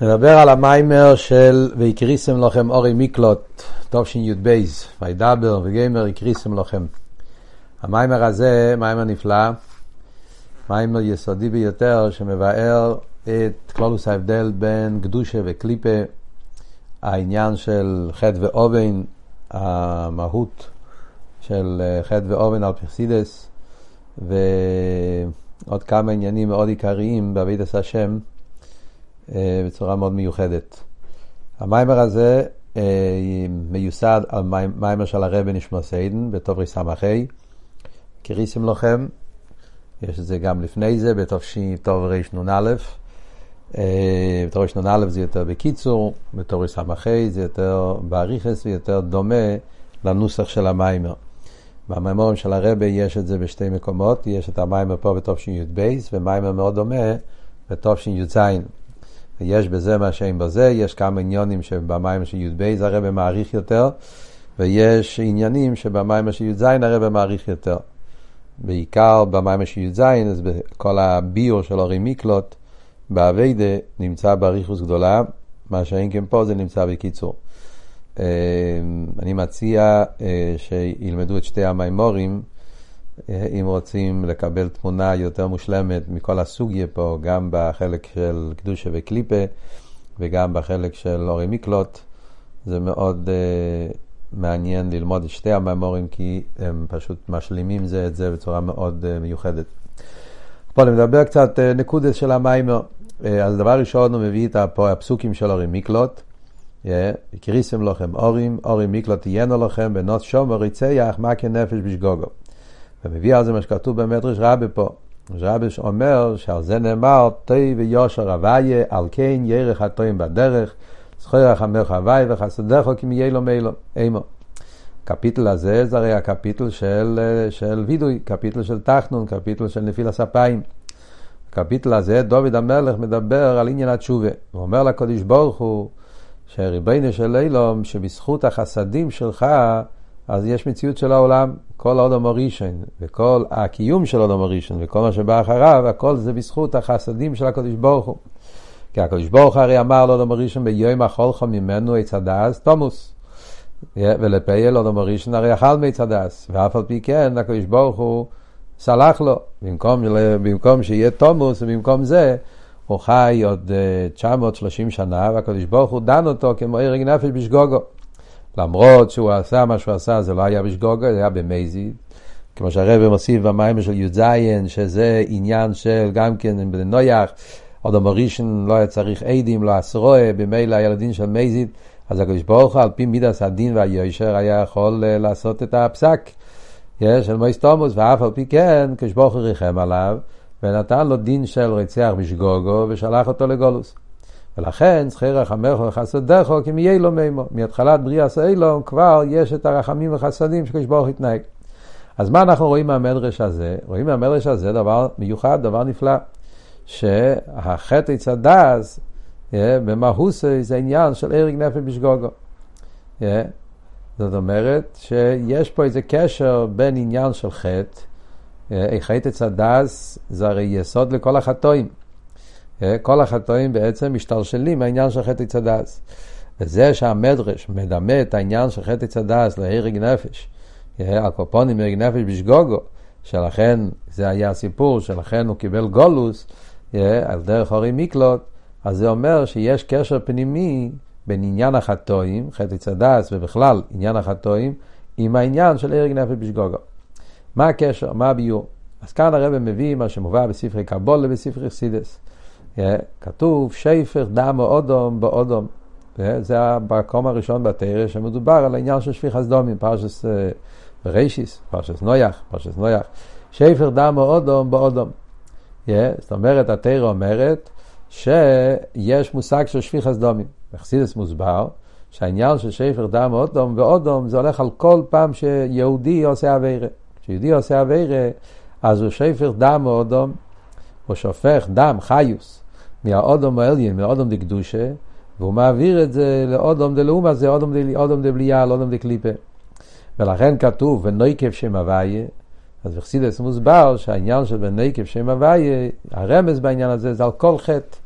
נדבר על המאמר של והקריתם לכם ערי מקלט, תשי"ב, וידבר וגו' והקריתם לכם. המאמר הזה, מאמר נפלא, מאמר יסודי ביותר, שמבאר את כללות ההבדל בין קדושה וקליפה, העניין של חטא ועוון, המהות של חטא ועוון על פי חסידות, ועוד כמה עניינים מאוד עיקריים בעבודת השם. אה, בצורה מאוד מיוחדת. המאמר הזה אה, מיוסד על מאמר של הרבי נשמתו עדן בתרס"ה, והקריתם לכם, יש את זה גם לפני זה בתרנ"א. אה, בתרנ"א זה יותר בקיצור, בתרס"ה זה יותר באריכות ויותר דומה לנוסח של המאמר. במאמרים של הרבי יש את זה בשתי מקומות, יש את המאמר פה בתשי"ב ומאמר מאוד דומה בתשי"ז. יש בזה מה שאין בזה, יש כמה עניונים שבמים של י"ב הרב מעריך יותר, ויש עניינים שבמים של י"ז הרב מעריך יותר. בעיקר במים של י"ז, אז בכל הביור של אורי מיקלוט, באביידה נמצא באריכוס גדולה, מה שאין כן פה זה נמצא בקיצור. אה, אני מציע אה, שילמדו את שתי המימורים. אם רוצים לקבל תמונה יותר מושלמת מכל הסוגיה פה, גם בחלק של קדושה וקליפה וגם בחלק של אורי מיקלוט, זה מאוד uh, מעניין ללמוד את שתי המאמורים כי הם פשוט משלימים זה את זה בצורה מאוד uh, מיוחדת. פה נדבר קצת uh, נקודס של המיימר. Uh, אז דבר ראשון הוא מביא את הפסוקים של אורי מיקלוט. הקריסם לכם אורים, אורים מיקלוט תהיינו לכם בנות שומר יצייח מכה נפש בשגוגו. ומביא על זה מה שכתוב במדרש רבי פה. רבי אומר שעל זה נאמר, תוי ויושר הוויה, על כן ירך הטועים בדרך, זכור יחמך הוואי וחסדך כי מיה לו מילו, אימו. הקפיטל הזה זה הרי הקפיטל של, של וידוי, קפיטל של תחנון, קפיטל של נפיל הספיים. הקפיטל הזה, דוד המלך מדבר על עניין התשובה. הוא אומר לקדוש ברוך הוא, שריבנו של אילום, שבזכות החסדים שלך, אז יש מציאות של העולם, כל האודום הראשון, וכל הקיום של האודום הראשון, וכל מה שבא אחריו, הכל זה בזכות החסדים של הקדוש ברוך הוא. כי הקדוש ברוך הרי אמר לאודום הראשון, ביום אכולך ממנו עץ הדס, תומוס. ולפייל אודום הראשון הרי אכל מעץ הדס, ואף על פי כן הקדוש ברוך הוא סלח לו, במקום, במקום שיהיה תומוס, ובמקום זה הוא חי עוד 930 שנה, והקדוש ברוך הוא דן אותו כמו הרג נפש בשגוגו. למרות שהוא עשה מה שהוא עשה, זה לא היה בשגוגה, זה היה במייזי. כמו שהרבא מוסיף במים של י"ז, שזה עניין של גם כן בנויח, עוד המורישן לא היה צריך עדים, לא עשרוה, במילא הילדים של מייזית, אז הקדוש ברוך הוא על פי מידס הדין והיושר היה יכול אה, לעשות את הפסק יש, של מויס תומוס, ואף על פי כן, הקדוש ברוך הוא ריחם עליו, ונתן לו דין של רצח בשגוגו, ושלח אותו לגולוס. ולכן זכיר רחמך וחסדך כי מי לו מימו. מהתחלת בריאה אילום כבר יש את הרחמים וחסדים שקדוש ברוך יתנהג. אז מה אנחנו רואים מהמדרש הזה? רואים מהמדרש הזה דבר מיוחד, דבר נפלא, שהחטא עץ הדס במהוסי זה עניין של הרג נפש בשגוגו. זאת אומרת שיש פה איזה קשר בין עניין של חטא, חטא עץ הדס זה הרי יסוד לכל החטאים. אה, כל החטאים בעצם משתלשלים מהעניין של חטא צדס. וזה שהמדרש מדמה את העניין של חטא צדס להרג נפש, אה, הקופונים הרג נפש בשגוגו, שלכן זה היה הסיפור, שלכן הוא קיבל גולוס אה, על דרך הורי מיקלוט, אז זה אומר שיש קשר פנימי בין עניין החטאים, חטא צדס ובכלל עניין החטאים, עם העניין של הרג נפש בשגוגו. מה הקשר? מה הביור? אז כאן הרב מביא מה שמובא בספרי קבולה ובספרי חסידס. כתוב שפך דם אודום באודום. זה המקום הראשון בתרא שמדובר על העניין של שפיך הסדומים, פרשס ברישיס, פרשס נויח, פרשס נויח. שפך דם אודום באודום. זאת אומרת, התרא אומרת שיש מושג של שפיך הסדומים. בחסידס מוסבר שהעניין של שפך דם אודום ואודום זה הולך על כל פעם שיהודי עושה אביירה. כשיהודי עושה אביירה, אז הוא שפך דם אודום, הוא שופך דם, חיוס. מהאודום העליין, מהאודום דקדושה, והוא מעביר את זה לאודום דלאומה, זה אודום דבלייה, לא אודום דקליפה. ולכן כתוב, ונויקב שם הוויה, אז בחסידס מוסבר שהעניין של ונויקב שם הוויה, הרמז בעניין הזה זה על כל חטא.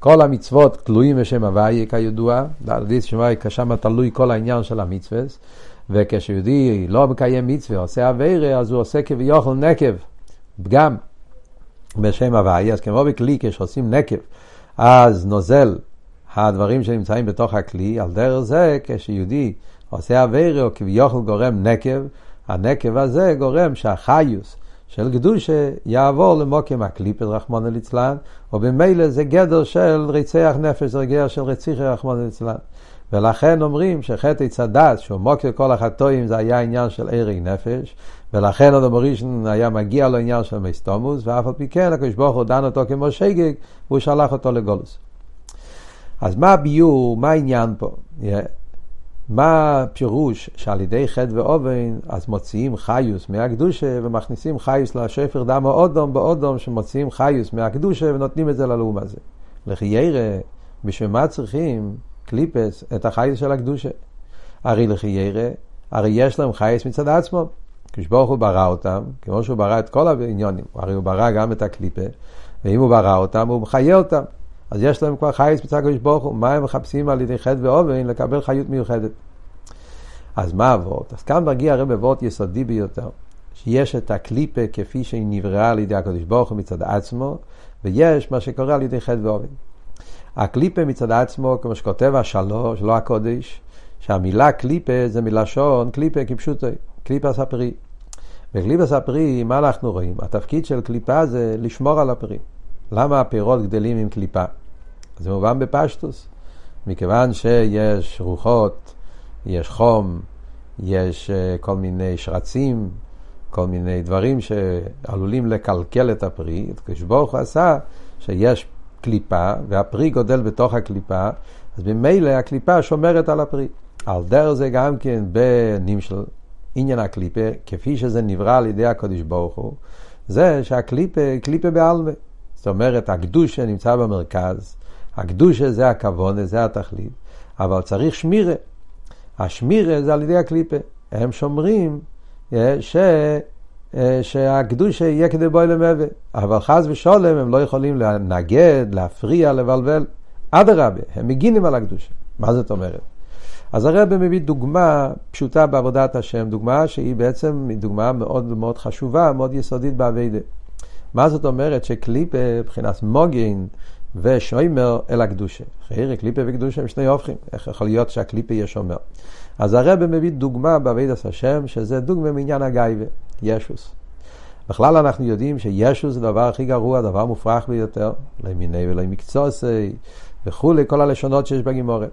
כל המצוות תלויים בשם הוויה כידוע, דרדיס שם הוויה כשם תלוי כל העניין של המצווה, וכשיהודי לא מקיים מצווה, עושה אווירה, אז הוא עושה כביכול נקב, פגם, בשם הוויה, אז כמו בכלי כשעושים נקב, אז נוזל הדברים שנמצאים בתוך הכלי, על דרך זה כשיהודי עושה אווירה או כביכול גורם נקב, הנקב הזה גורם שהחיוס של קדושה יעבור למוקים הקליפת רחמנא ליצלן, ובמילא זה גדר של רצח נפש, זה גדר של רציחי רחמנא ליצלן. ולכן אומרים שחטא עץ שהוא מוקר כל החטאים, זה היה עניין של ערי נפש, ולכן אדם הראשון היה מגיע לעניין של מסתומוס, ואף על פי כן הקדוש ברוך הוא דן אותו כמו שגג, והוא שלח אותו לגולוס. אז מה הביור, מה העניין פה? מה הפירוש שעל ידי חטא ואובן אז מוציאים חיוס מהקדושה ומכניסים חיוס לשפר דם או אודום באודום שמוציאים חיוס מהקדושה ונותנים את זה ללאום הזה. לכי ירא, בשביל מה צריכים קליפס את החיוס של הקדושה? הרי לכי ירא, הרי יש להם חייס מצד עצמו. כשברוך הוא ברא אותם, כמו שהוא ברא את כל העניונים, הרי הוא ברא גם את הקליפה, ואם הוא ברא אותם הוא מחיה אותם. אז יש להם כבר חייס מצד הקדוש ברוך הוא, מה הם מחפשים על ידי חטא ואובן לקבל חיות מיוחדת. אז מה אבות? אז כאן מגיע הרב אבות יסודי ביותר, שיש את הקליפה כפי שהיא נבראה על ידי הקדוש ברוך הוא מצד עצמו, ויש מה שקורה על ידי חטא ואובן. הקליפה מצד עצמו, כמו שכותב השלוש, לא הקודש, שהמילה קליפה זה מלשון קליפה כפשוטו, קליפה ספרי. בקליפה ספרי, מה אנחנו רואים? התפקיד של קליפה זה לשמור על הפרי. למה הפירות גדלים עם קליפה? זה מובן בפשטוס. מכיוון שיש רוחות, יש חום, יש אה, כל מיני שרצים, כל מיני דברים שעלולים לקלקל את הפרי, הקדוש ברוך הוא עשה שיש קליפה, והפרי גודל בתוך הקליפה, אז ממילא הקליפה שומרת על הפרי. על דרך זה גם כן בנמשל, עניין הקליפה, כפי שזה נברא על ידי הקדוש ברוך הוא, זה שהקליפה, קליפה בעלמה. זאת אומרת, הקדושה נמצא במרכז, הקדושה זה הכוון, זה התכלית, אבל צריך שמירה. השמירה זה על ידי הקליפה. הם שומרים אה, ש... אה, שהקדושה יהיה כדי בואי למבה. אבל חס ושולם הם לא יכולים לנגד, להפריע, לבלבל. אדרבה, הם מגינים על הקדושה. מה זאת אומרת? אז הרב מביא דוגמה פשוטה בעבודת השם, דוגמה שהיא בעצם דוגמה מאוד מאוד חשובה, מאוד יסודית באביידה. מה זאת אומרת שקליפה מבחינת מוגין ושוימר אל הקדושה? חייר, קליפה וקדושה הם שני הופכים, איך יכול להיות שהקליפה יהיה שומר? אז הרב מביא דוגמה בעבידת השם, שזה דוגמה מעניין הגייבה, ישוס. בכלל אנחנו יודעים שישוס זה הדבר הכי גרוע, דבר מופרך ביותר, למיני ולמקצועסי וכולי, כל הלשונות שיש בגימורת.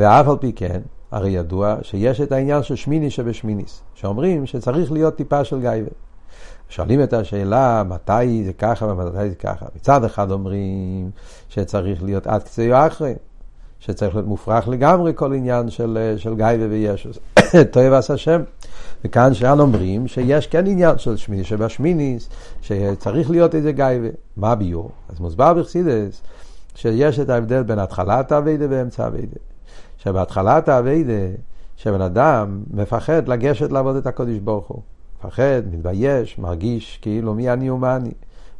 ואף על פי כן, הרי ידוע שיש את העניין של שמיני שבשמיניס, שאומרים שצריך להיות טיפה של גייבה. שואלים את השאלה מתי זה ככה ומתי זה ככה. מצד אחד אומרים שצריך להיות עד קצה או אחרי, שצריך להיות מופרך לגמרי כל עניין של, של גייבה וישוס. טוב עשה השם. וכאן שאנו אומרים שיש כן עניין של שמיני שבשמיניס, שצריך להיות איזה גייבה. מה הביור? אז מוסבר בחסידס שיש את ההבדל בין התחלת האביידה ואמצע האביידה. שבהתחלת האביידה, שבן אדם מפחד לגשת לעבוד את הקודש ברוך הוא. מפחד, מתבייש, מרגיש כאילו מי אני ומה אני.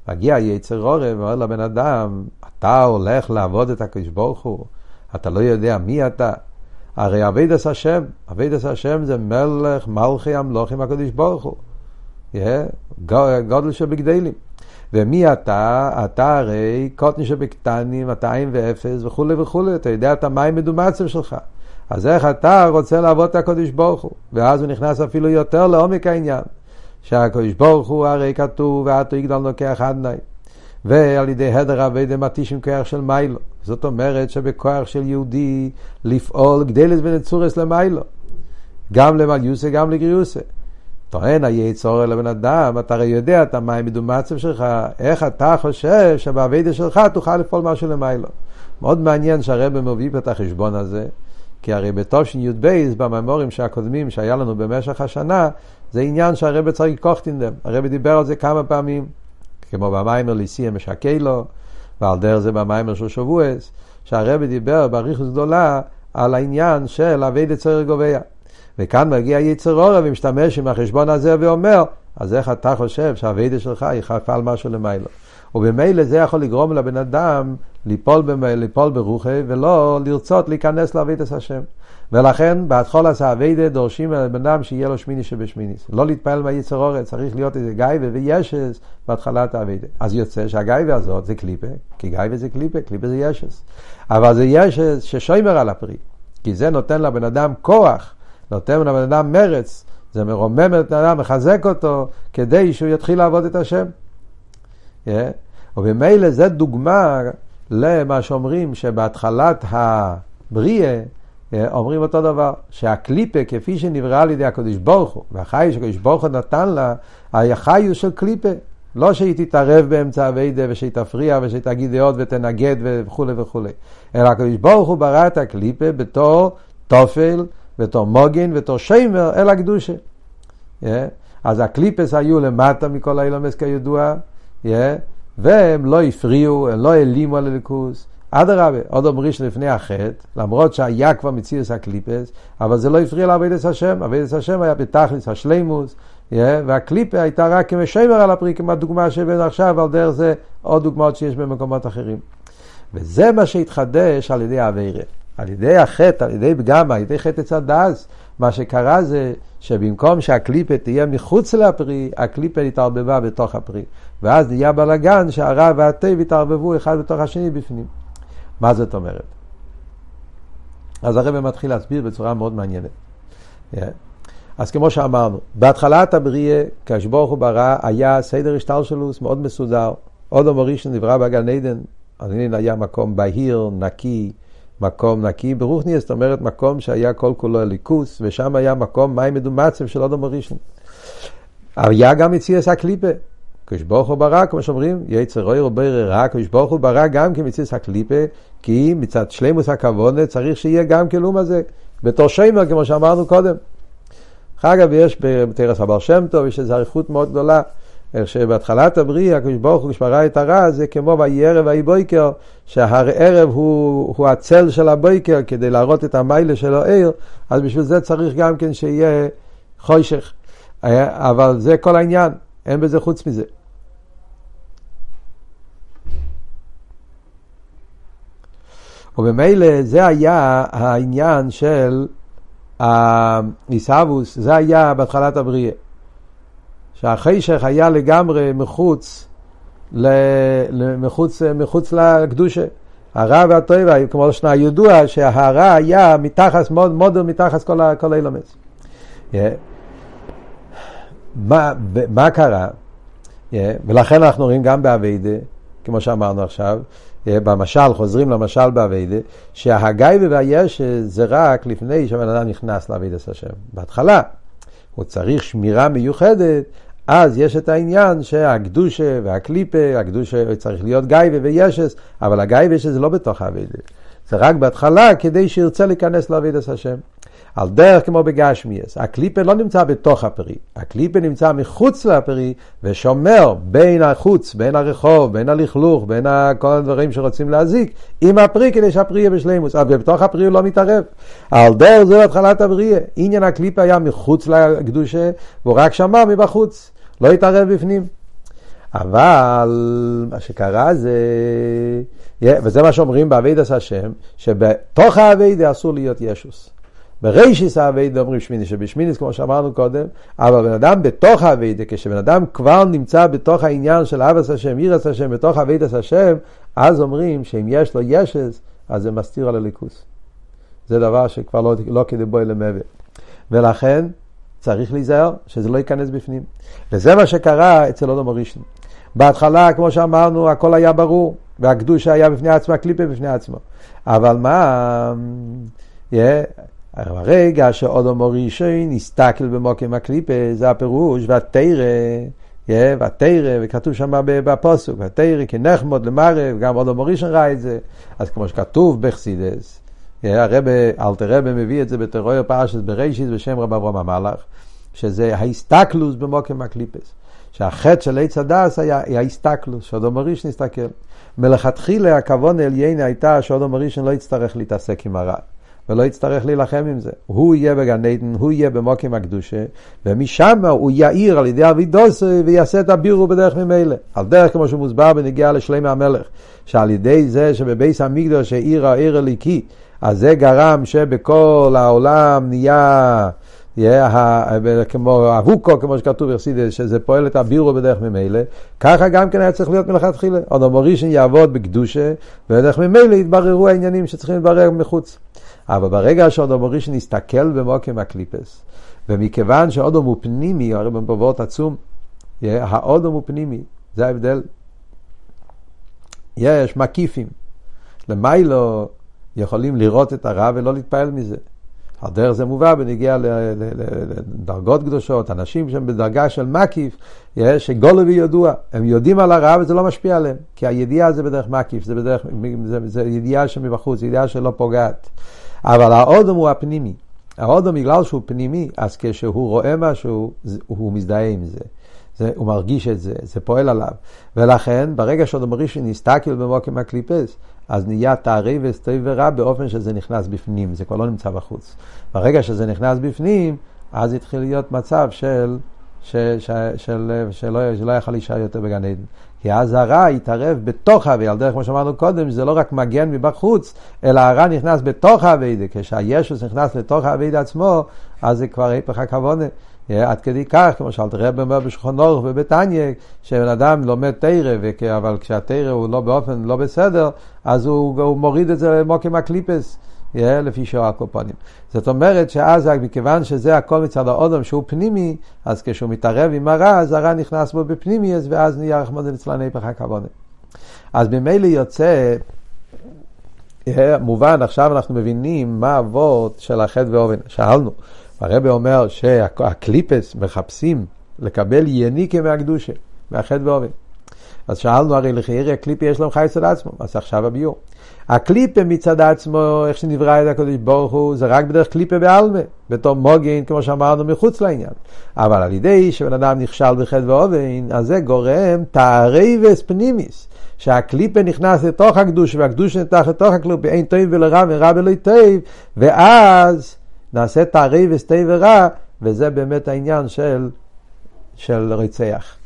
מגיע יצר עורב ואומר לבן אדם, אתה הולך לעבוד את הקדוש ברוך הוא, אתה לא יודע מי אתה. הרי אביד עשה השם, אביד עשה השם זה מלך מלכי המלוכים הקדוש ברוך הוא. גודל שבגדלים. ומי אתה? אתה הרי קוטני שבקטנים, אתה עין ואפס וכולי וכולי, אתה יודע את המים מדומצם שלך. אז איך אתה רוצה לעבוד את הקדוש ברוך הוא? ואז הוא נכנס אפילו יותר לעומק העניין. שהקדוש ברוך הוא הרי כתוב, ואתו יגדל נוקח עדני. ועל ידי הדר אבי מתישים כוח של מיילו. זאת אומרת שבכוח של יהודי לפעול גדלת ונצורס למיילו. גם למליוסה, גם לגריוסה. טוען היצור לבן אדם, אתה הרי יודע את המים מדומצב שלך, איך אתה חושב שבאביידה שלך תוכל לפעול משהו למיילו. מאוד מעניין שהרבא מביא את החשבון הזה. כי הרי בתש"י בממורים שהקודמים שהיה לנו במשך השנה, זה עניין שהרבא צריך קוכטינדם. הרבא דיבר על זה כמה פעמים, כמו במיימר ליסיה משקה לו, ועל דרך זה במיימר של שבועס, שהרבא דיבר באריכוס גדולה על העניין של אבי דצר גובע. וכאן מגיע יצר אורב ומשתמש עם החשבון הזה ואומר, אז איך אתה חושב שהאביידה שלך יחפה על משהו למיילו? ובמילא זה יכול לגרום לבן אדם ליפול, ליפול ברוחי ולא לרצות להיכנס לעבידת השם. ולכן בהתחול עשה אביידה דורשים על בן אדם שיהיה לו שמיני שבשמיניס. לא להתפעל מהיצר אורץ, צריך להיות איזה גייבה וישס בהתחלת האביידה. אז יוצא שהגייבה הזאת זה קליפה, כי גייבה זה קליפה, קליפה זה ישס. אבל זה ישס ששוימר על הפרי, כי זה נותן לבן אדם כוח, נותן לבן אדם מרץ, זה מרומם את האדם, מחזק אותו, כדי שהוא יתחיל לעבוד את השם. Yeah. ובמילא זה דוגמה למה שאומרים שבהתחלת הבריאה, אומרים אותו דבר, שהקליפה כפי שנבראה על ידי הקדוש ברוך הוא, והחי שהקדוש ברוך הוא נתן לה, החיוס של קליפה. לא שהיא תתערב באמצע הווידה ושהיא תפריע ושתגיד דעות ותנגד וכולי וכולי. אלא הקדוש ברוך הוא ברא את הקליפה בתור תופל, בתור מוגן, בתור שיימר אל הקדושה. Yeah. אז הקליפס היו למטה מכל האילומס כידוע, yeah. והם לא הפריעו, הם לא העלימו על הליכוס. אדרבה, עוד אומרים שלפני החטא, למרות שהיה כבר מציאוס הקליפס, אבל זה לא הפריע לעבודת השם, עבודת השם היה בתכלס השלימוס, yeah, והקליפה הייתה רק כמשמר על הפרי, כמו הדוגמה שהבאנו עכשיו, על דרך זה עוד דוגמאות שיש במקומות אחרים. וזה מה שהתחדש על ידי האווירה. על ידי החטא, על ידי פגמה, על ידי חטא צד דאז, מה שקרה זה שבמקום שהקליפה תהיה מחוץ לפרי, הקליפה התערבבה בתוך הפרי. ואז נהיה בלאגן שהרע והטבע התערבבו אחד בתוך השני בפנים. מה זאת אומרת? אז הרב מתחיל להסביר בצורה מאוד מעניינת. Yeah. אז כמו שאמרנו, בהתחלת הבריאה, כשברוך הוא ברא, היה סדר השטלשלוס מאוד מסודר. עוד מורישן נברא בגן עדן, אז הנה היה מקום בהיר, נקי, מקום נקי. ברוכניאס, זאת אומרת, מקום שהיה כל כולו ליכוס, ושם היה מקום מים מדומצב של עוד מורישן. היה גם מציאס הקליפה. קדוש ברוך ברא, כמו שאומרים, יצר רוי רבי רע, קדוש ברוך הוא ברא גם כמציאס הקליפה, כי מצד שלימוס הכוונה צריך שיהיה גם כלום הזה, בתור שיימר, כמו שאמרנו קודם. אגב, יש בתרס הבר שם טוב, יש איזו אריכות מאוד גדולה. איך שבהתחלת הבריאה, הקדוש ברוך הוא כשברא את הרע, זה כמו ויהי ערב ויהי בויקר, שהערב הוא, הוא הצל של הבויקר כדי להראות את המיילה של העיר, אז בשביל זה צריך גם כן שיהיה חוישך. אבל זה כל העניין, אין בזה חוץ מזה. ובמילא זה היה העניין של העיסאוווס, זה היה בהתחלת הבריאה. שהחשך היה לגמרי מחוץ, מחוץ, מחוץ לקדושה. הרע והטובה, כמו שנה ידוע, שהרע היה מתחת, מאוד מודו מתחת כל, כל האילומס. Yeah. מה, מה קרה? Yeah. ולכן אנחנו רואים גם באביידה, כמו שאמרנו עכשיו, yeah, במשל, חוזרים למשל באביידה, שהגיא והיש זה רק לפני שהבן אדם נכנס לאביידת השם. בהתחלה, הוא צריך שמירה מיוחדת אז יש את העניין שהקדושה והקליפה, הקדושה צריך להיות גייבה וישס, אבל הגייבה וישס זה לא בתוך האבידה. זה רק בהתחלה כדי שירצה להיכנס לאבידס השם. על דרך כמו בגשמיאס, הקליפה לא נמצא בתוך הפרי, הקליפה נמצא מחוץ לפרי ושומר בין החוץ, בין הרחוב, בין הלכלוך, בין כל הדברים שרוצים להזיק, עם הפרי כדי שהפרי יהיה בשלימוס, אבל בתוך הפרי הוא לא מתערב. על דרך זה התחלת הבריאה, עניין הקליפה היה מחוץ לקדושה, והוא רק שמר מבחוץ. לא התערב בפנים. אבל מה שקרה זה, וזה מה שאומרים בעבודת השם, שבתוך העבודה אסור להיות ישות. בראשית העבודה אומרים שמינית שבשמינית, כמו שאמרנו קודם, אבל בן אדם בתוך העבודה, כשבן אדם כבר נמצא בתוך העניין של אהבת השם, יראת השם, בתוך עבודת השם, אז אומרים שאם יש לו ישות, אז זה מסתיר על האלוקות. זה דבר שכבר לא, לא כדבעי למהוי. ולכן, צריך להיזהר שזה לא ייכנס בפנים. וזה מה שקרה אצל אודום הראשון. בהתחלה, כמו שאמרנו, הכל היה ברור, והקדוש היה בפני עצמו, הקליפה בפני עצמו. אבל מה, yeah, הרגע שאודום הראשון הסתכל במוקם הקליפה, זה הפירוש, והתרא, yeah, והתרא, וכתוב שם בפוסוק, והתרא כנחמוד למערב, גם אודום הראשון ראה את זה. אז כמו שכתוב בחסידס, הרבה, אלתר רבה מביא את זה בתרויר פרשת בראשית בשם רב אברהם המלאך, שזה ההסתכלוס במוקם הקליפס. שהחטא של עץ הדס היה ההסתכלוס, שאודום הראשון הסתכל. מלכתחילה הכוון העליינה הייתה שאודום הראשון לא יצטרך להתעסק עם הרע. ולא יצטרך להילחם עם זה. הוא יהיה בגן עדן, הוא יהיה במוקים הקדושה, ומשם הוא יאיר על ידי אבידוס ויעשה את הבירו בדרך ממילא. על דרך כמו שהוא מוסבר בנגיעה לשלם המלך, שעל ידי זה שבבייס המקדוש העיר העיר הליקי, אז זה גרם שבכל העולם נהיה... כמו אבוקו, כמו שכתוב בחסידס, שזה פועל את הבירו בדרך ממילא, ככה גם כן היה צריך להיות מלכתחילה. עוד המורישן יעבוד בקדושה, ובדרך ממילא יתבררו העניינים שצריכים להתברר מחוץ. אבל ברגע שאודום ראשון יסתכל במוקם הקליפס, ומכיוון שאודום הוא פנימי, הרי במבואות עצום, האודום הוא פנימי, זה ההבדל. יש מקיפים. למיילו יכולים לראות את הרע ולא להתפעל מזה. על דרך זה מובא בנגיע לדרגות קדושות, אנשים שהם בדרגה של מקיף, שגולו וידוע, הם יודעים על הרע וזה לא משפיע עליהם, כי הידיעה זה בדרך מקיף, זה בדרך, זה, זה ידיעה שמבחוץ, ידיעה שלא פוגעת. אבל האודום הוא הפנימי. האודום בגלל שהוא פנימי, אז כשהוא רואה משהו, הוא מזדהה עם זה. זה, הוא מרגיש את זה, זה פועל עליו. ולכן, ברגע שאודום ראשון נסתכל במוקם הקליפס, אז נהיה תערי וסטוי ורע באופן שזה נכנס בפנים, זה כבר לא נמצא בחוץ. ברגע שזה נכנס בפנים, אז התחיל להיות מצב של, של, של, של, שלא, שלא יכול להישאר יותר בגן עדן. כי אז הרע יתערב בתוך הווידה, על דרך כמו שאמרנו קודם, זה לא רק מגן מבחוץ, אלא הרע נכנס בתוך הווידה. כשהישוס נכנס לתוך הווידה עצמו, אז זה כבר היפך הכוונה. עד כדי כך, כמו שאלת רב אומר בשולחן אורך ובתניא, שבן אדם לומד תרא, אבל כשהתרא הוא לא באופן לא בסדר, אז הוא, הוא מוריד את זה למוקם הקליפס. לפי שאר הקופונים. זאת אומרת שאז, מכיוון שזה הכל מצד האודום שהוא פנימי, אז כשהוא מתערב עם הרע, אז הרע נכנס בו בפנימי, ואז נהיה רחמון ליצלן הפך הכוונה. אז ממילא יוצא, מובן, עכשיו אנחנו מבינים מה אבות של החטא ואובן. שאלנו, הרב אומר שהקליפס מחפשים לקבל יניקה מהקדושה, מהחטא ואובן. אז שאלנו הרי לחיירי הקליפי יש להם חי אצל עצמו, אז עכשיו הביור. הקליפה מצד עצמו, איך שנברא את הקדוש ברוך הוא, זה רק בדרך קליפה בעלמה, בתור מוגן, כמו שאמרנו, מחוץ לעניין. אבל על ידי שבן אדם נכשל בחטא ואובן, אז זה גורם תערבס פנימיס. שהקליפה נכנס לתוך הקדוש, והקדוש נתח לתוך הקליפה, אין טוב ולרע ורע ולא טוב, ואז נעשה תערבס טוב ורע, וזה באמת העניין של, של רצח.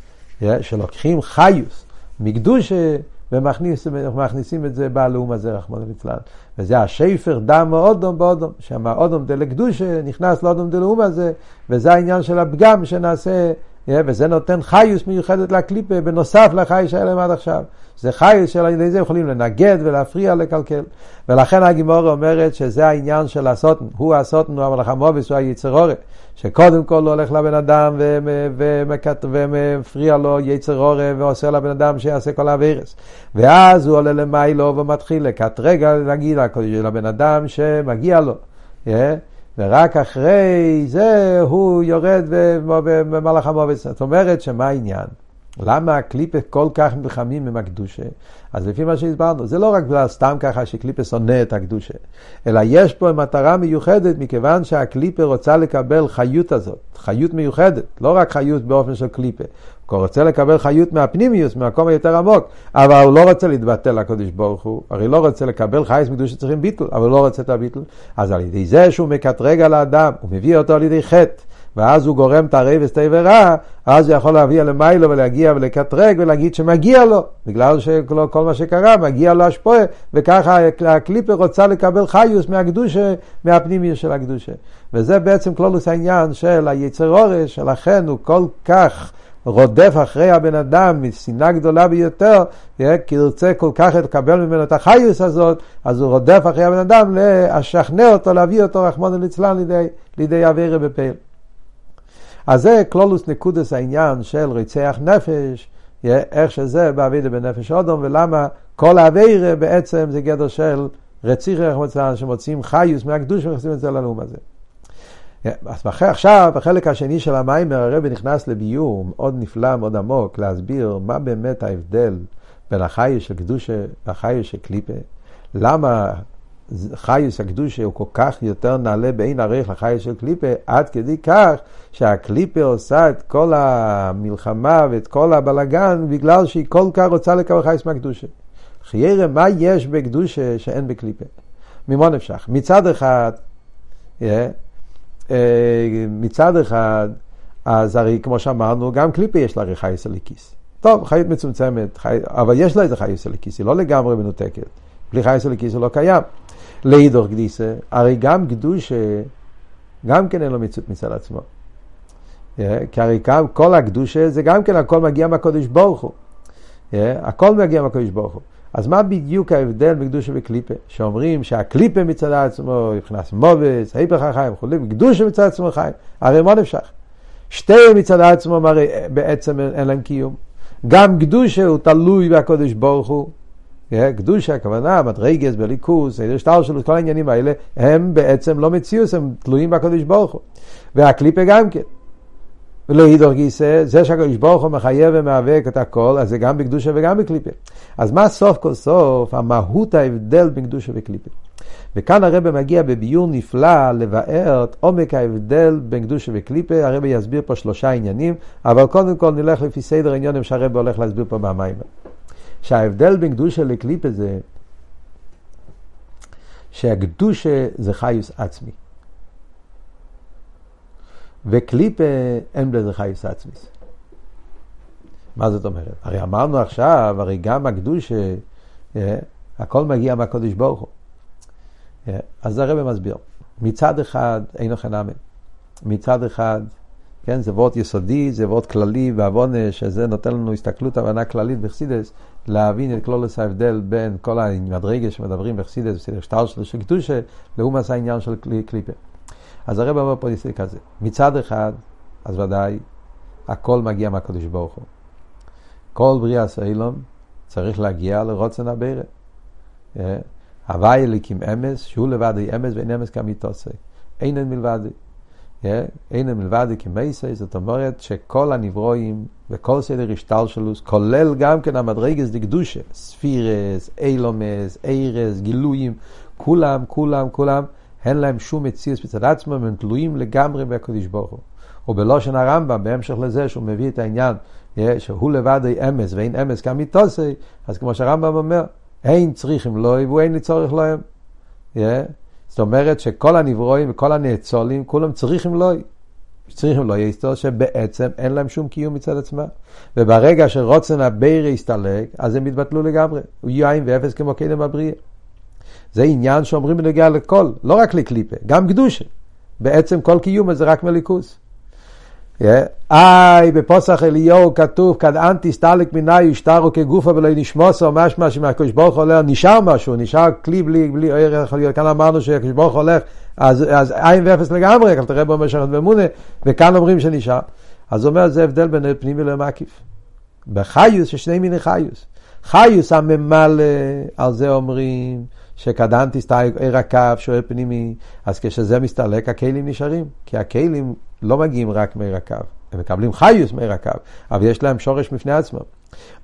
שלוקחים חיוס מקדושה ומכניסים את זה בלאום הזה, רחמנא ליצלן. וזה השפר דם אודום באודום, שם אודום דלקדושה נכנס לאודום דלאום הזה, וזה העניין של הפגם שנעשה, וזה נותן חיוס מיוחדת לקליפה, בנוסף לחי שהיה להם עד עכשיו. זה חיוס שעל ידי זה יכולים לנגד ולהפריע, לקלקל. ולכן הגימורה אומרת שזה העניין של הסוטן, הוא הסוטן, הוא המלאך המובס, הוא היצר אורי. שקודם כל הוא הולך לבן אדם ומפריע לו יצר אורי ועושה לבן אדם שיעשה כל האווירס. ואז הוא עולה למיילו ומתחיל לקטרגע להגיד לבן אדם שמגיע לו. Yeah. ורק אחרי זה הוא יורד במלאך המובץ. זאת אומרת שמה העניין? למה הקליפה כל כך נלחמים עם הקדושה? אז לפי מה שהסברנו, זה לא רק סתם ככה שקליפה שונא את הקדושה, אלא יש פה מטרה מיוחדת מכיוון שהקליפה רוצה לקבל חיות הזאת, חיות מיוחדת, לא רק חיות באופן של קליפה. הוא רוצה לקבל חיות מהפנימיוס, מהמקום היותר עמוק, אבל הוא לא רוצה להתבטל לקדוש ברוך הוא, הרי לא רוצה לקבל חייס מקדוש שצריכים ביטל, אבל הוא לא רוצה את הביטל. אז על ידי זה שהוא מקטרג על האדם, הוא מביא אותו על ידי חטא. ואז הוא גורם את הרבס ורע, אז הוא יכול להביא למיילו ולהגיע ולקטרג ולהגיד שמגיע לו, בגלל שכל מה שקרה מגיע לו השפועה, וככה הקליפר רוצה לקבל חיוס מהקדושה, מהפנימיות של הקדושה. וזה בעצם כלולוס העניין של היצר אורש, שלכן הוא כל כך רודף אחרי הבן אדם משנאה גדולה ביותר, כי ירצה כל כך לקבל ממנו את החיוס הזאת, אז הוא רודף אחרי הבן אדם לשכנע אותו, להביא אותו רחמון ליצלן לידי, לידי אבירה בפייל. אז זה כלולוס נקודס העניין של רצח נפש, איך שזה באבידה בנפש אודום, ולמה כל האבירה בעצם זה גדר של רציח רחמצן, שמוצאים חיוס מהקדוש ומכניסים את זה לנאום הזה. אז אחרי עכשיו, בחלק השני של המיימר, הרבי נכנס לביור מאוד נפלא, מאוד עמוק, להסביר מה באמת ההבדל בין החיוס של קדושה והחיוס של קליפה. למה חייס הקדושה הוא כל כך יותר נעלה בעין ערך לחייס של קליפה, עד כדי כך שהקליפה עושה את כל המלחמה ואת כל הבלגן בגלל שהיא כל כך רוצה לקבל חייס מהקדושה. חיירה, מה יש בקדושה שאין בקליפה? ממה נפשך? מצד אחד, yeah, uh, מצד אחד, אז הרי כמו שאמרנו, גם קליפה יש לה הרי חייס הליקיס. טוב, חיות מצומצמת, חי... אבל יש לה איזה חייס הליקיס, היא לא לגמרי מנותקת. בלי חייס הליקיס זה לא קיים. לאידור קדיסה, הרי גם קדושה, גם כן אין לו מציאות מצד עצמו. Yeah, כי הרי כל הקדושה זה גם כן הכל מגיע מהקודש ברוך הוא. הכל מגיע מהקודש ברוך הוא. אז מה בדיוק ההבדל בקדושה וקליפה? שאומרים שהקליפה מצד עצמו, מבחינת מובס, היפך החיים וכולי, וקדושה מצד עצמו חיים. הרי מה נפשך? שתי מצד עצמו הרי בעצם אין להם קיום. גם קדושה הוא תלוי בקודש ברוך הוא. קדושה, הכוונה, מדרגס, בליכוס, שטר שלו, כל העניינים האלה, הם בעצם לא מציאוס, הם תלויים בקודש ברוך הוא. והקליפה גם כן. ולא הידור גיסא, זה שהקדוש ברוך הוא מחייב ומאבק את הכל, אז זה גם בקדושה וגם בקליפה. אז מה סוף כל סוף המהות ההבדל בין קדושה וקליפה? וכאן הרב מגיע בביור נפלא לבאר את עומק ההבדל בין קדושה וקליפה, הרב יסביר פה שלושה עניינים, אבל קודם כל נלך לפי סדר העניינים שהרב הולך להסביר פה במים. שההבדל בין קדושה לקליפה זה שהקדושה זה חיוס עצמי. וקליפה אין בזה חייס עצמיס. מה זאת אומרת? הרי אמרנו עכשיו, הרי גם הקדושה, אה, הכל מגיע מהקודש ברוך הוא. אה, אז הרב מסביר. מצד אחד, אין לכם. מצד אחד, כן, זה וורט יסודי, זה וורט כללי בעוונה, שזה נותן לנו הסתכלות, הבנה כללית בחסידס, להבין את כלולוס ההבדל בין כל המדרגה שמדברים בחסידס, בסדר שטר של קדושה, לעומת העניין של קליפה. אז הרב אומר פה ניסוי כזה, מצד אחד, אז ודאי, הכל מגיע מהקדוש ברוך הוא. כל בריאה סאילום צריך להגיע לרוצן הבירה. אה, הוואי אליקים אמס, שהוא לבד היא אמס ואין אמס כמיתוסי. אין אין מלבדי. אה, אין מלבדי כמייסי, זאת אומרת שכל הנברואים וכל סדר השתלשלוס, כולל גם כן המדרגס דקדושה, ספירס, אילומס, אירס, גילויים, כולם, כולם, כולם, אין להם שום מציאות מצד עצמם, הם תלויים לגמרי בקדוש ברוך הוא. ובלושן הרמב"ם, בהמשך לזה שהוא מביא את העניין שהוא לבד אמס ואין אמס כמיתוסי, אז כמו שהרמב"ם אומר, אין צריכים לוי והוא אין לי צורך להם. זאת אומרת שכל הנברואים וכל הנאצולים, כולם צריכים לוי. צריכים לא יסתור שבעצם אין להם שום קיום מצד עצמם. וברגע שרוצן הבירה יסתלק, אז הם יתבטלו לגמרי. הוא יין ואפס כמו קדם הבריאה. זה עניין שאומרים בנוגע לכל, לא רק לקליפה, גם קדושה. בעצם כל קיום זה רק מליכוס. איי, בפוסח אליהו כתוב, כד אנטי סטליק מיני ישטרו כגופה ולא נשמוסו, משמע שמהקדוש ברוך הולך, נשאר משהו, נשאר כלי בלי, בלי ערך, כאן אמרנו שהקדוש ברוך הולך, אז, אז עין ואפס לגמרי, אבל תראה בו משכת ואמונה, וכאן אומרים שנשאר. אז הוא אומר, זה הבדל בין פנימי למקיף. בחיוס, ששני מיני חיוס. חיוס הממלא, על זה אומרים, שקדנתי סטייג עיר הקו, שואל פנימי, אז כשזה מסתלק הכלים נשארים, כי הכלים לא מגיעים רק מעיר הקו, הם מקבלים חיוס מעיר הקו, אבל יש להם שורש בפני עצמם.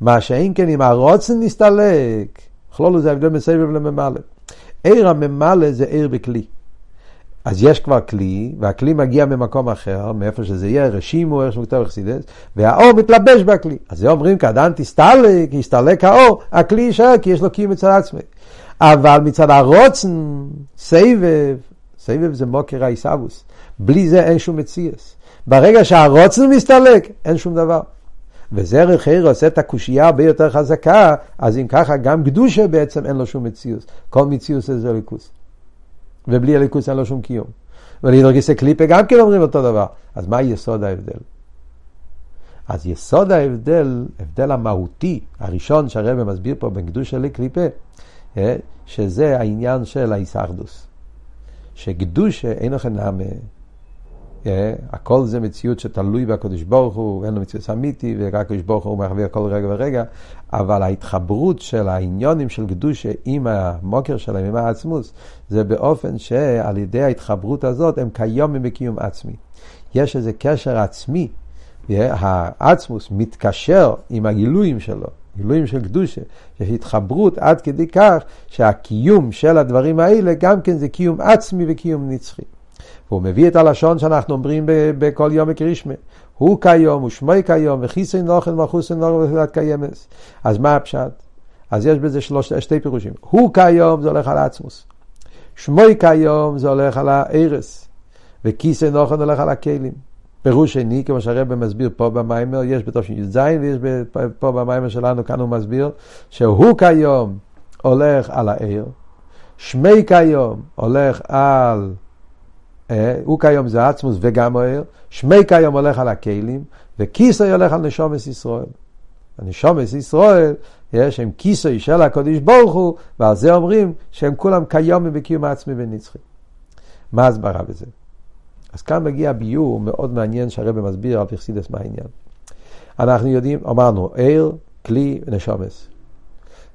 מה שאין כן אם הרוצן מסתלק, כלולו זה ההבדל בין סבב לממלא. עיר הממלא זה עיר בכלי. אז יש כבר כלי, והכלי מגיע ממקום אחר, מאיפה שזה יהיה, רשימו, איך שמותו אכסידס, והאור מתלבש בכלי. אז זה אומרים, כדן תסתלק, יסתלק האור, הכלי יישאר, כי יש לו קיום אצל עצמי. אבל מצד הרוצן, סבב, סבב זה מוקר העיסאוווס. בלי זה אין שום מציאס. ברגע שהרוצן מסתלק, אין שום דבר. וזרע חיר עושה את הקושייה הרבה יותר חזקה, אז אם ככה גם קדושה בעצם אין לו שום מציאוס. כל מציאוס זה ליכוס. ובלי הליכוס אין לו שום קיום. ולהידרגיסי קליפה גם כן אומרים אותו דבר. אז מה יסוד ההבדל? אז יסוד ההבדל, הבדל המהותי, הראשון שהרבא מסביר פה בין קדושה לקליפה, שזה העניין של ההיסחדוס. שקדושה אין לכם נאמה. אה, הכל זה מציאות שתלוי בקדוש ברוך הוא, אין לו מציאות אמיתי, ורק הקדוש ברוך הוא מחווה כל רגע ורגע, אבל ההתחברות של העניונים של קדושה עם המוקר שלהם, עם העצמוס, זה באופן שעל ידי ההתחברות הזאת הם כיום בקיום עצמי. יש איזה קשר עצמי, אה, העצמוס מתקשר עם הגילויים שלו. גילויים של קדושה, יש התחברות עד כדי כך שהקיום של הדברים האלה גם כן זה קיום עצמי וקיום נצחי. והוא מביא את הלשון שאנחנו אומרים בכל יום וקרישמה. הוא כיום, הוא שמוי כיום, וכיסוי נוחן וחוסן נוחן וחילת קיימס. אז מה הפשט? אז יש בזה שלוש, שתי פירושים. הוא כיום זה הולך על עצמוס. שמוי כיום זה הולך על הארס, וכיסא נוחן הולך על הכלים. פירוש שני, כמו שהרבא מסביר פה במיימר, יש בתש"ז ויש פה במיימר שלנו, כאן הוא מסביר, שהוא כיום הולך על העיר, שמי כיום הולך על, אה, הוא כיום זה עצמוס וגם העיר, שמי כיום הולך על הכלים, וכיסא הולך על נשומס ישראל. הנשומס ישראל, יש הם כיסוי של הקודש ברוך הוא, ועל זה אומרים שהם כולם כיומים בקיום עצמי ונצחי. מה ההסברה בזה? אז כאן מגיע ביור מאוד מעניין שהרבא מסביר על פרסידס מה העניין. אנחנו יודעים, אמרנו, עיר, כלי ונשומס.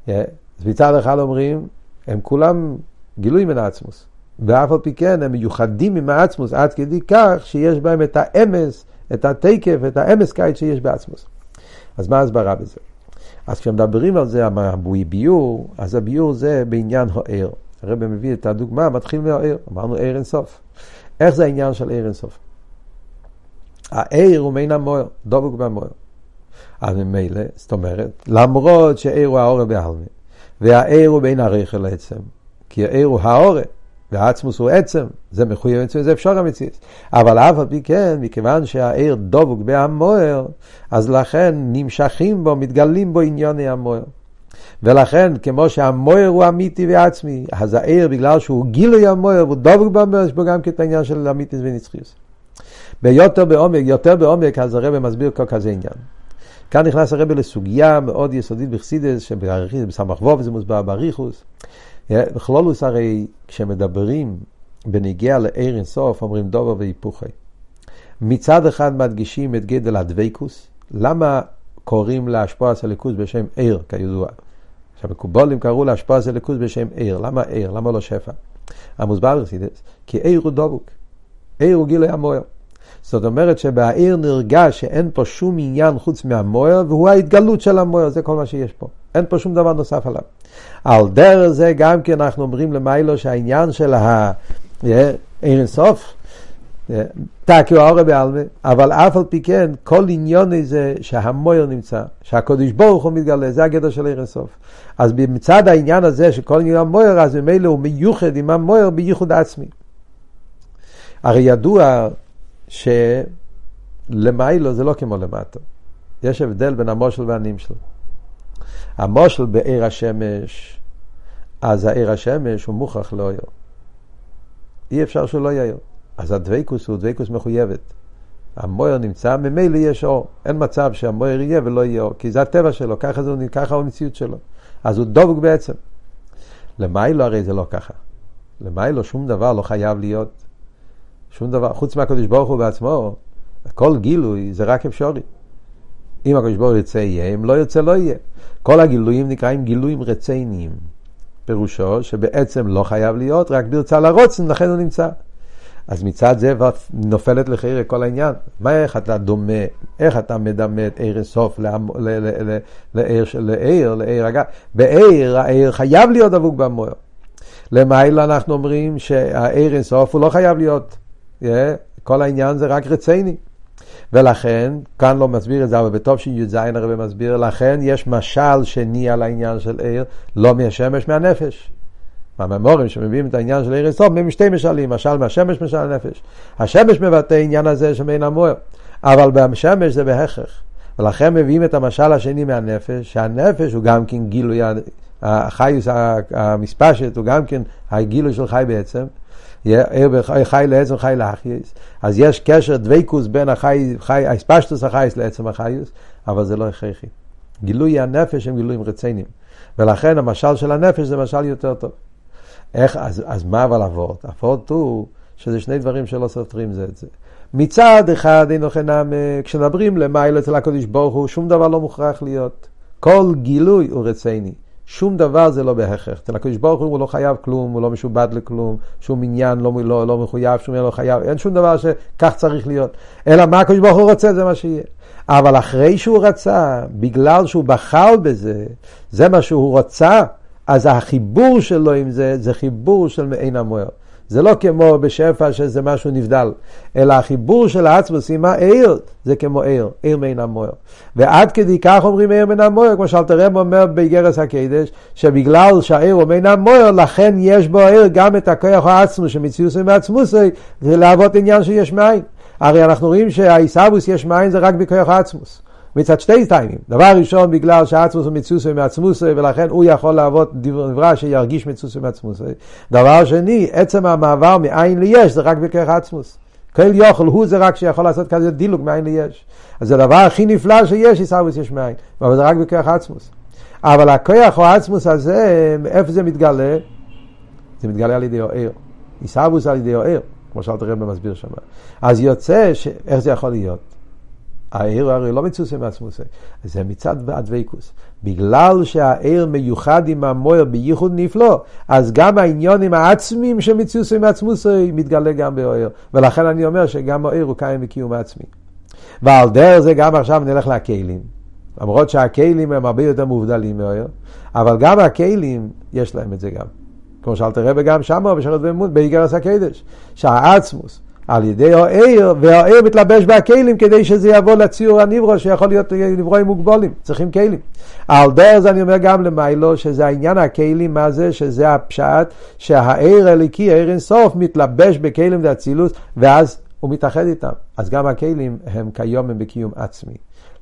אז מצד אחד אומרים, הם כולם גילוי מן העצמוס. ואף על פי כן הם מיוחדים עם העצמוס עד כדי כך שיש בהם את האמס, את התקף, את האמס קיץ שיש בעצמוס. אז מה ההסברה בזה? אז כשמדברים על זה, הביור, אז הביור זה בעניין העיר. הרב מביא את הדוגמה, מתחיל מהעיר, אמרנו עיר אינסוף. איך זה העניין של עיר אינסוף? העיר הוא מעין המוער, דבוק במוער. אז ממילא, זאת אומרת, למרות שעיר הוא העורף בעלמי, והעיר הוא בין הריכל לעצם, כי העיר הוא העורף, והעצמוס הוא עצם, זה מחויב עצם, זה אפשר המציאות. אבל אף על פי כן, מכיוון שהעיר דבוק בהמוער, אז לכן נמשכים בו, מתגלים בו ענייני המוער. ולכן, כמו שהמוער הוא אמיתי ועצמי, אז העיר, בגלל שהוא גילוי המוער והוא דבוק במוער, יש בו גם את העניין של אמיתיס ונצחיוס. ביותר בעומק, יותר בעומק, אז הרב מסביר כל כזה עניין. כאן נכנס הרב לסוגיה מאוד יסודית בחסידס, שבסמ"ך ווב זה מוסבר באריכוס. בכלולוס הרי כשמדברים בניגיע לעיר אינסוף אומרים דובר והיפוכי. מצד אחד מדגישים את גדל הדבקוס, למה קוראים להשפוע סליקוס בשם עיר כידוע? עכשיו מקובולים קראו להשפוע סליקוס בשם עיר, למה עיר? למה לא שפע? המוסבר בחסידס, כי עיר הוא דבוק, עיר הוא גילוי המוער. זאת אומרת שבעיר נרגש שאין פה שום עניין חוץ מהמוער, והוא ההתגלות של המוער, זה כל מה שיש פה. אין פה שום דבר נוסף עליו. על דרך זה גם כן אנחנו אומרים למיילו שהעניין של העיר אינסוף, תקי אורי בעלמה, אבל אף על פי כן, כל עניון זה שהמויר נמצא, שהקדוש ברוך הוא מתגלה, זה הגדר של עיר אינסוף. אז מצד העניין הזה שכל עניין המויר, אז ממילא הוא מיוחד עם המויר בייחוד עצמי. הרי ידוע שלמיילו זה לא כמו למטה. יש הבדל בין המושל והנמשל. המושל בעיר השמש, אז העיר השמש הוא מוכרח לא יאיר. אי אפשר שהוא לא יאיר. אז הדבקוס הוא דבקוס מחויבת. המויר נמצא, ממילא יש אור. אין מצב שהמויר יהיה ולא יהיה אור, כי זה הטבע שלו, ככה, זה, ככה המציאות שלו. אז הוא דבוק בעצם. למיילו הרי זה לא ככה. למיילו שום דבר לא חייב להיות. שום דבר, חוץ מהקדוש ברוך הוא בעצמו, כל גילוי זה רק אפשרי. אם הקדוש ברוך הוא ירצה יהיה, אם לא ירצה לא יהיה. כל הגילויים נקראים גילויים רציניים. פירושו שבעצם לא חייב להיות, רק ברצה לרוצן, לכן הוא נמצא. אז מצד זה נופלת לחייר כל העניין. מה, איך אתה דומה, איך אתה מדמה את עיר הסוף לעיר של עיר, לעיר הגה? בעיר, העיר חייב להיות דבוק במוער. למעלה אנחנו אומרים שהעיר הסוף הוא לא חייב להיות. כל העניין זה רק רציני. ולכן, כאן לא מסביר את זה, אבל בטוב שי"ז הרב מסביר, לכן יש משל שני על העניין של עיר, לא מהשמש, מהנפש. מהממורים שמביאים את העניין של עיר אינסוף, מביאים שתי משלים, משל מהשמש, משל הנפש. השמש מבטא העניין הזה שמין המוער, אבל בשמש זה בהכרח. ולכן מביאים את המשל השני מהנפש, שהנפש הוא גם כן גילוי החיוס המספשת, הוא גם כן הגילוי של חי בעצם. חי לעצם חי לאחייס. אז יש קשר דבקוס בין החי, חי, הספשטוס החייס לעצם החייס, אבל זה לא הכרחי. גילוי הנפש הם גילויים רציניים. ולכן המשל של הנפש זה משל יותר טוב. איך, אז, אז מה אבל אבות? אבות הוא שזה שני דברים שלא סותרים זה את זה. מצד אחד אינו חינם, כשנדברים למעלה אצל הקדוש ברוך הוא, שום דבר לא מוכרח להיות. כל גילוי הוא רציני. שום דבר זה לא בהכרח. אצל הקדוש ברוך הוא לא חייב כלום, הוא לא משובד לכלום, שום עניין לא, לא, לא מחויב, שום עניין לא חייב, אין שום דבר שכך צריך להיות. אלא מה הקדוש ברוך הוא רוצה, זה מה שיהיה. אבל אחרי שהוא רצה, בגלל שהוא בחר בזה, זה מה שהוא רצה, אז החיבור שלו עם זה, זה חיבור של מעין המוער. זה לא כמו בשפע שזה משהו נבדל, אלא החיבור של העצמוס עם העיר, זה כמו עיר, עיר מן המויר. ועד כדי כך אומרים עיר מן המויר, כמו שאלתרם אומר באיגרס הקדש, שבגלל שהעיר הוא מן המויר, לכן יש בו עיר גם את הכוח העצמוס שמציוסי מעצמוסי, להוות עניין שיש מים. הרי אנחנו רואים שהעיסאוווס יש מים זה רק בכוח העצמוס. מצד שתי טיימים. דבר ראשון, בגלל שהעצמוס הוא מצוסי מעצמוסי, ולכן הוא יכול לעבוד דברה שירגיש מצוסי מעצמוסי. דבר שני, עצם המעבר מאין ליש זה רק בכרך עצמוס. כל יוכל הוא זה רק שיכול לעשות כזה דילוג מאין ליש. אז זה הדבר הכי נפלא שיש, עיסאוויס יש מאין, אבל זה רק בכרך עצמוס. אבל הכוח או העצמוס הזה, איפה זה מתגלה? זה מתגלה על ידי אוהר. עיסאוויס על ידי אוהר, כמו שאלת הרב מסביר שם. אז יוצא, ש... איך זה יכול להיות? העיר הרי לא מצוסה מעצמוסי, זה מצד הדבקוס. בגלל שהעיר מיוחד עם המויר בייחוד נפלא, אז גם העניונים העצמיים שמצוסה מעצמוסי מתגלה גם בעיר. ולכן אני אומר שגם העיר הוא קיים בקיום העצמי. ועל דרך זה גם עכשיו נלך לכלים. למרות שהכלים הם הרבה יותר מובדלים מהעיר, אבל גם הכלים יש להם את זה גם. כמו שאלת רבי גם שמה בשרת ואמון באיגרס הקדש, שהעצמוס על ידי העיר, והעיר מתלבש בהכלים כדי שזה יבוא לציור הניברו שיכול להיות נברואים מוגבולים, צריכים כלים. על דרך זה אני אומר גם למיילו, שזה העניין הכלים, מה זה? שזה הפשט, שהעיר הליקי, העיר אינסוף, מתלבש בכלים ואצילות, ואז הוא מתאחד איתם. אז גם הכלים הם כיום הם בקיום עצמי.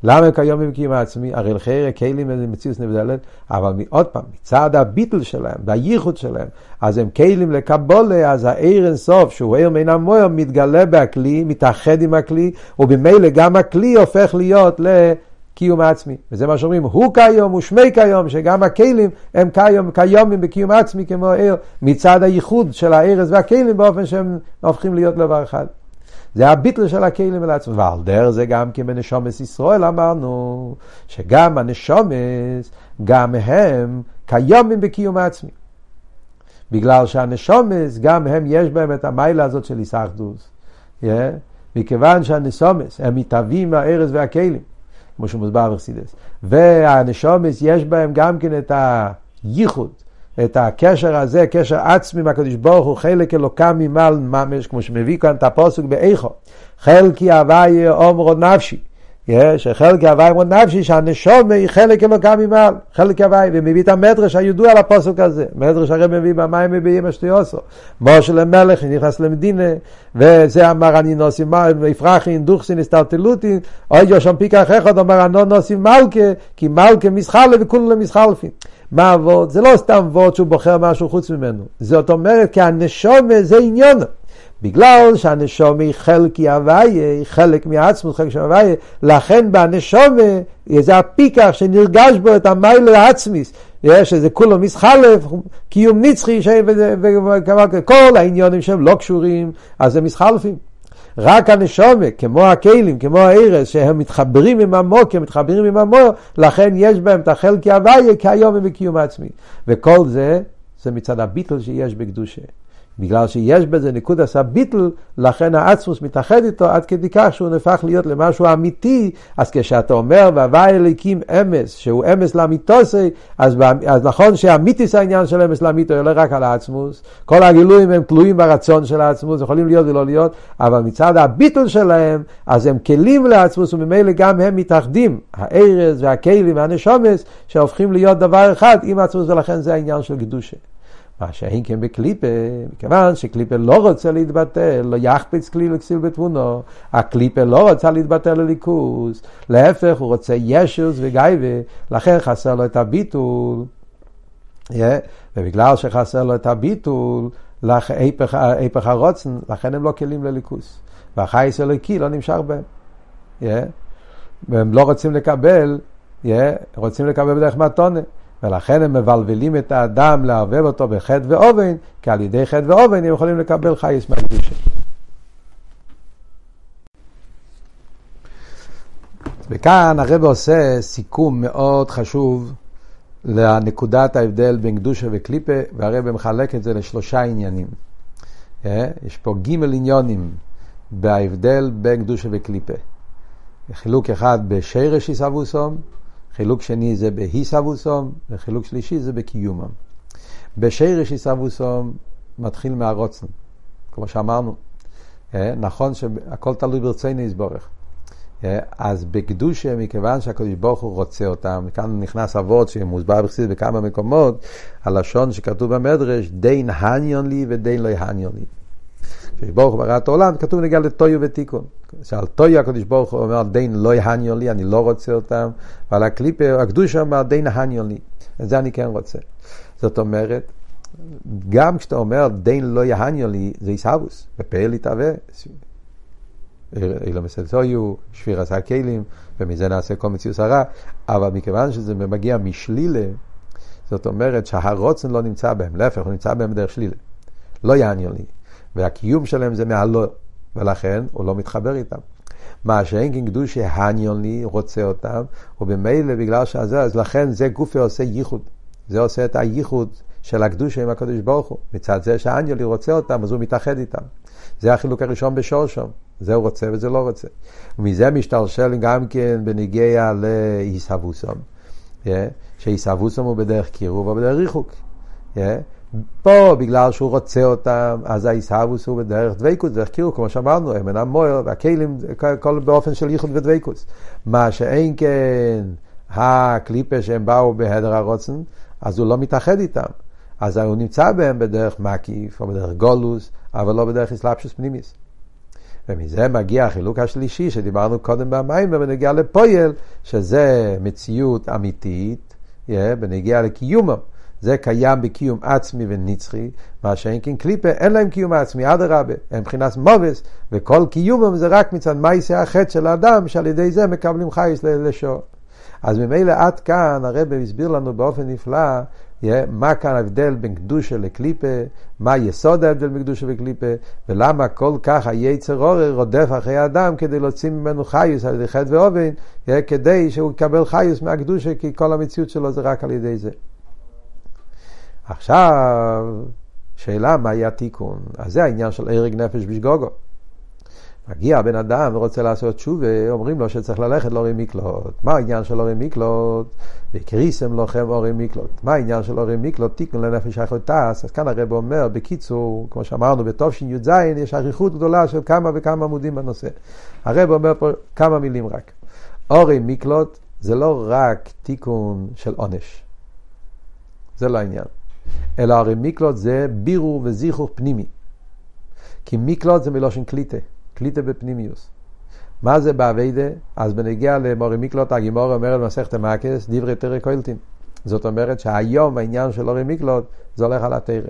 למה כיום הם קיום העצמי? הרי לחייר כלים הם מציאות נבדלת, אבל עוד פעם, מצד הביטל שלהם, והייחוד שלהם, אז הם כלים לקבולה, אז העיר אינסוף, שהוא עיר מן המויר, מתגלה בכלי, מתאחד עם הכלי, ובמילא גם הכלי הופך להיות לקיום העצמי. וזה מה שאומרים, הוא כיום, ושמי כיום, שגם הכלים הם כיום, כיומים בקיום עצמי כמו עיר, מצד הייחוד של הערס והכלים באופן שהם הופכים להיות דבר אחד. זה הביטל של הכלים אל עצמם. ועל דרך זה גם כי בנשומס ישראל אמרנו שגם הנשומס, גם הם כיומים בקיום העצמי. בגלל שהנשומס, גם הם יש בהם את המיילה הזאת של איסאחדוס. Yeah? מכיוון שהנשומס, הם מתהווים מהארץ והכלים, כמו שמוסבר בחסידס. והנשומס, יש בהם גם כן את הייחוד, את הקשר הזה, קשר עצמי עם הקדוש ברוך הוא, חלק אלוקם ממעל ממש, כמו שמביא כאן את הפוסק באיכו, חלקי הוואי אומרו נפשי. שחלק הוואי אומרו נפשי, שהנשום היא חלק אלוקם ממעל, חלק הוואי, ומביא את המדרש הידוע על הפוסק הזה. מדרש הרי מביא במים מביאים אשתיוסו. משה למלך נכנס למדינה, וזה אמר אני נוסים מפרחין, דוכסין, הסתלתלותין, אוי יושם פיקח אחד, אמר אני נוסים מלכה, כי מלכה מסחלה וכולם מסחלפין. מה הוורד? זה לא סתם וורד שהוא בוחר משהו חוץ ממנו. זאת אומרת, כי הנשומה זה עניון. בגלל שהנשומה היא חלקי הוויה, היא חלק מעצמות, חלק של הוויה, לכן בנשומה זה הפיקח שנרגש בו את המיילה העצמיס, שזה כולו מסחלף, קיום נצחי, וכל העניונים שהם לא קשורים, אז הם מסחלפים. רק הנשומה, כמו הכלים, כמו הארז, שהם מתחברים עם המוק, הם מתחברים עם המור, לכן יש בהם את החלקי הוויה, כי היום הם בקיום עצמי. וכל זה, זה מצד הביטל שיש בקדושה. בגלל שיש בזה נקודס הביטל, לכן העצמוס מתאחד איתו עד כדי כך שהוא נהפך להיות למשהו אמיתי. אז כשאתה אומר, והווי אליקים אמס, שהוא אמס לאמיתוסי, אז, אז נכון שאמיתיס העניין של אמס לאמיתו, לא רק על העצמוס. כל הגילויים הם תלויים ברצון של העצמוס, יכולים להיות ולא להיות, אבל מצד הביטל שלהם, אז הם כלים לעצמוס, וממילא גם הם מתאחדים, הארז והכלים והנשומס, שהופכים להיות דבר אחד עם עצמוס, ולכן זה העניין של קדושה. מה שאין כן בקליפה, מכיוון שקליפה לא רוצה להתבטל, לא יחפץ כלי לכסיל בתבונו, הקליפה לא רוצה להתבטל לליכוס, להפך הוא רוצה ישוס וגייבה, לכן חסר לו את הביטול, yeah, ובגלל שחסר לו את הביטול, היפך הרוצן, לכן הם לא כלים לליכוס, והחייס אלוקי לא נמשך בהם, yeah, והם לא רוצים לקבל, yeah, רוצים לקבל בדרך מתונה. ולכן הם מבלבלים את האדם לערבב אותו בחטא ואובן, כי על ידי חטא ואובן הם יכולים לקבל חייס מהקדושה. וכאן הרב עושה סיכום מאוד חשוב לנקודת ההבדל בין קדושה וקליפה, והרב מחלק את זה לשלושה עניינים. אה? יש פה ג' עניונים בהבדל בין קדושה וקליפה. חילוק אחד בשרש עיסבוסום, חילוק שני זה בהיסבוסום, וחילוק שלישי זה בקיומם. בשרש היסבוסום מתחיל מהרוצן. כמו שאמרנו. אה, נכון שהכל תלוי ברצינו יסבורך. אה, אז בקדושה, מכיוון שהקדוש ברוך הוא רוצה אותם, כאן נכנס אבות שמוסבר בחסיד בכמה מקומות, הלשון שכתוב במדרש, דין הניון לי ודין לא הניון לי. כשברוך ברא את העולם, כתוב נגיע לטויו ותיקון. שעל טויו הקדוש ברוך הוא אומר, דין לא הניון לי, אני לא רוצה אותם, ועל הקליפה, הקדושה אומר, דין הניון לי. את זה אני כן רוצה. זאת אומרת, גם כשאתה אומר דין לא יהניון לי, זה עיסאוווס, ופעל להתהווה. אילו מסלסויו, שפיר עשה כלים, ומזה נעשה כל מציאות הרע, אבל מכיוון שזה מגיע משלילה, זאת אומרת שהרוצן לא נמצא בהם, להפך, הוא נמצא בהם בדרך שלילה. לא יעניין לי. והקיום שלהם זה מעלו, ולכן הוא לא מתחבר איתם. מה שאין כן קדוש הניון לי, רוצה אותם, ובמילא בגלל שזה, אז לכן זה גופי עושה ייחוד. זה עושה את הייחוד של הקדושה עם הקדוש ברוך הוא. מצד זה שהאניולי רוצה אותם, אז הוא מתאחד איתם. זה החילוק הראשון בשורשם. זה הוא רוצה וזה לא רוצה. ומזה משתלשל גם כן בניגיע לעיסאווסום. שעיסאווסום הוא בדרך קירוב או בדרך ריחוק. פה, בגלל שהוא רוצה אותם, אז העיסאוווס הוא בדרך דבקוס, קירוב, כמו שאמרנו, הם אינם מויר, והכלים, כל באופן של ייחוד ודבקוס. מה שאין כן הקליפה שהם באו בהדר הרוצן, אז הוא לא מתאחד איתם. אז הוא נמצא בהם בדרך מקיף או בדרך גולוס, אבל לא בדרך אסלאפשוס פנימיס. ומזה מגיע החילוק השלישי שדיברנו קודם במים ובנגיע לפויל, שזה מציאות אמיתית, yeah, בנגיע לקיומו. זה קיים בקיום עצמי ונצחי, מה שאין כן קליפה, אין להם קיום עצמי, אדרבה, הם מבחינת מובס, וכל קיומם זה רק מצד מייסי החטא של האדם, שעל ידי זה מקבלים חייס לשור. אז ממילא עד כאן הרב הסביר לנו באופן נפלא מה כאן ההבדל בין קדושה לקליפה, מה יסוד ההבדל בין קדושה וקליפה, ולמה כל כך היצר עורר רודף אחרי האדם כדי להוציא ממנו חיוס על ידי חטא ואובן, כדי שהוא יקבל חיוס מהקדושה, כי כל המציאות שלו זה רק על ידי זה. עכשיו, שאלה מה יהיה התיקון? אז זה העניין של הרג נפש בשגוגו. מגיע הבן אדם ורוצה לעשות תשובה, אומרים לו שצריך ללכת לאורי מקלוט. מה העניין של אורי מקלוט? וקריסם לוחם אורי מקלוט. מה העניין של אורי מקלוט? תיקון לנפש החוטס. אז כאן הרב אומר, בקיצור, כמו שאמרנו, בתשי"ז יש אריכות גדולה של כמה וכמה עמודים בנושא. הרב אומר פה כמה מילים רק. אורי מקלוט זה לא רק תיקון של עונש. זה לא העניין. אלא אורי מקלוט זה בירור וזיכוך פנימי. כי מקלוט זה מלושן קליטה. קליטה בפנימיוס. מה זה באביידה? אז בנגיע למורי מיקלוט, הגימור אומרת במסכת המקס, דברי תרא קוילטין. זאת אומרת שהיום העניין של אורי מיקלוט, זה הולך על התרא.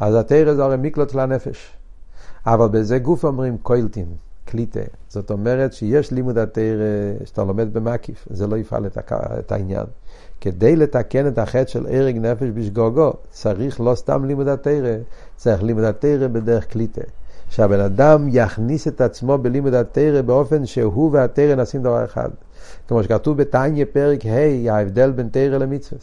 אז התרא זה אורי מיקלוט של הנפש. אבל בזה גוף אומרים קוילטין, קליטה. זאת אומרת שיש לימוד התרא שאתה לומד במקיף, זה לא יפעל את העניין. כדי לתקן את החטא של הרג נפש בשגוגו, צריך לא סתם לימוד התרא, צריך לימוד התרא בדרך קליטה. שהבן אדם יכניס את עצמו בלימוד התרא באופן שהוא והתרא נעשים דבר אחד. כמו שכתוב בתניא פרק ה', ההבדל בין תרא למצווה.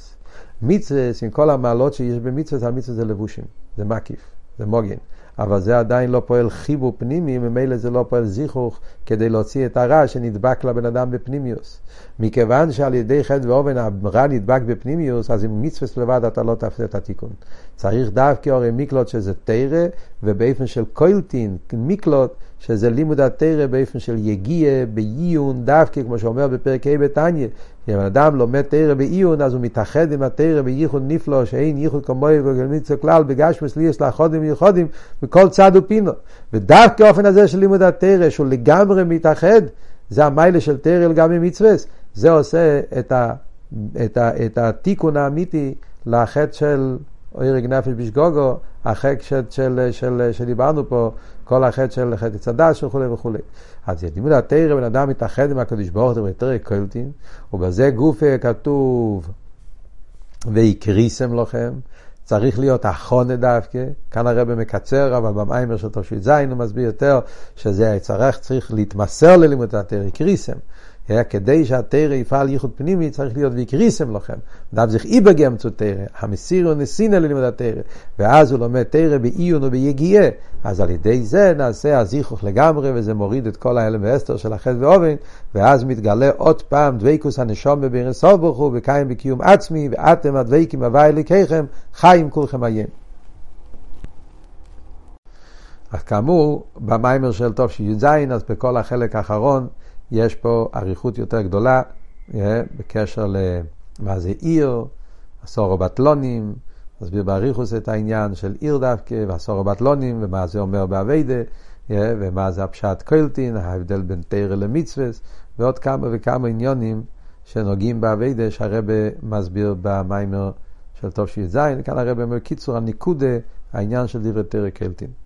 מצווה, עם כל המעלות שיש במצווה, המצווה זה לבושים, זה מקיף, זה מוגן. אבל זה עדיין לא פועל חיבור פנימי, ממילא זה לא פועל זיכוך כדי להוציא את הרע שנדבק לבן אדם בפנימיוס. מכיוון שעל ידי חטא ואובן הרע נדבק בפנימיוס, אז עם מצווה לבד אתה לא תעשה את התיקון. צריך דווקא הרי מיקלוט שזה תרא, ובאופן של קוילטין, מיקלוט, שזה לימוד התרא באופן של יגיע, בעיון, דווקא, כמו שאומר בפרק ה' בתניא, אם אדם לומד תרא בעיון, אז הוא מתאחד עם התרא בייחוד נפלא, שאין ייחוד כמוהו וגלמיצו כלל, בגשמוס ליאס לאחודים וייחודים, מכל צד ופינו. ודווקא האופן הזה של לימוד התרא, שהוא לגמרי מתאחד, זה המיילה של תרא לגמרי מצווה, זה עושה את, ה, את, ה, את התיקון האמיתי לחטא של אוירג נפש בשגוגו, החטא של, של, של, שדיברנו פה, כל החטא של חטא צדש וכולי וכולי. אז לימוד התרא, בן אדם מתאחד עם הקדוש ברוך הוא בתרא קולטין, ובזה גוף כתוב, ויקריסם לכם, צריך להיות החונה דווקא, כאן הרב מקצר, אבל במיימר של תושבי זין הוא מסביר יותר, שזה צריך, צריך להתמסר ללימוד התרא, קריסם. כדי שהתרא יפעל ייחוד פנימי, צריך להיות ויקריסם לכם. אדם צריך איבגם צו תרא, המסירו נסינא ללימוד התרא, ואז הוא לומד תרא בעיון וביגיעה, אז על ידי זה נעשה הזיכוך לגמרי, וזה מוריד את כל ההלם ואסתר של החטא ואובן, ואז מתגלה עוד פעם דבקוס הנשום בבין סוף ברוך הוא, וקיים בקיום עצמי, ואתם הדבקים הווי אליקיכם, חיים כולכם עיין. אך כאמור, במיימר של טוב שי"ז, אז בכל החלק האחרון יש פה אריכות יותר גדולה בקשר למה זה עיר, עשור הבטלונים, מסביר באריכוס את העניין של עיר דווקא, ועשור הבטלונים, ומה זה אומר באביידה, ומה זה הפשט קוילטין, ההבדל בין תרא למצווה, ועוד כמה וכמה עניונים שנוגעים באביידה, שהרבה מסביר במיימר של טוב שי"ז, כאן הרבה אומר קיצור הניקודה, העניין של דברי תרא קוילטין.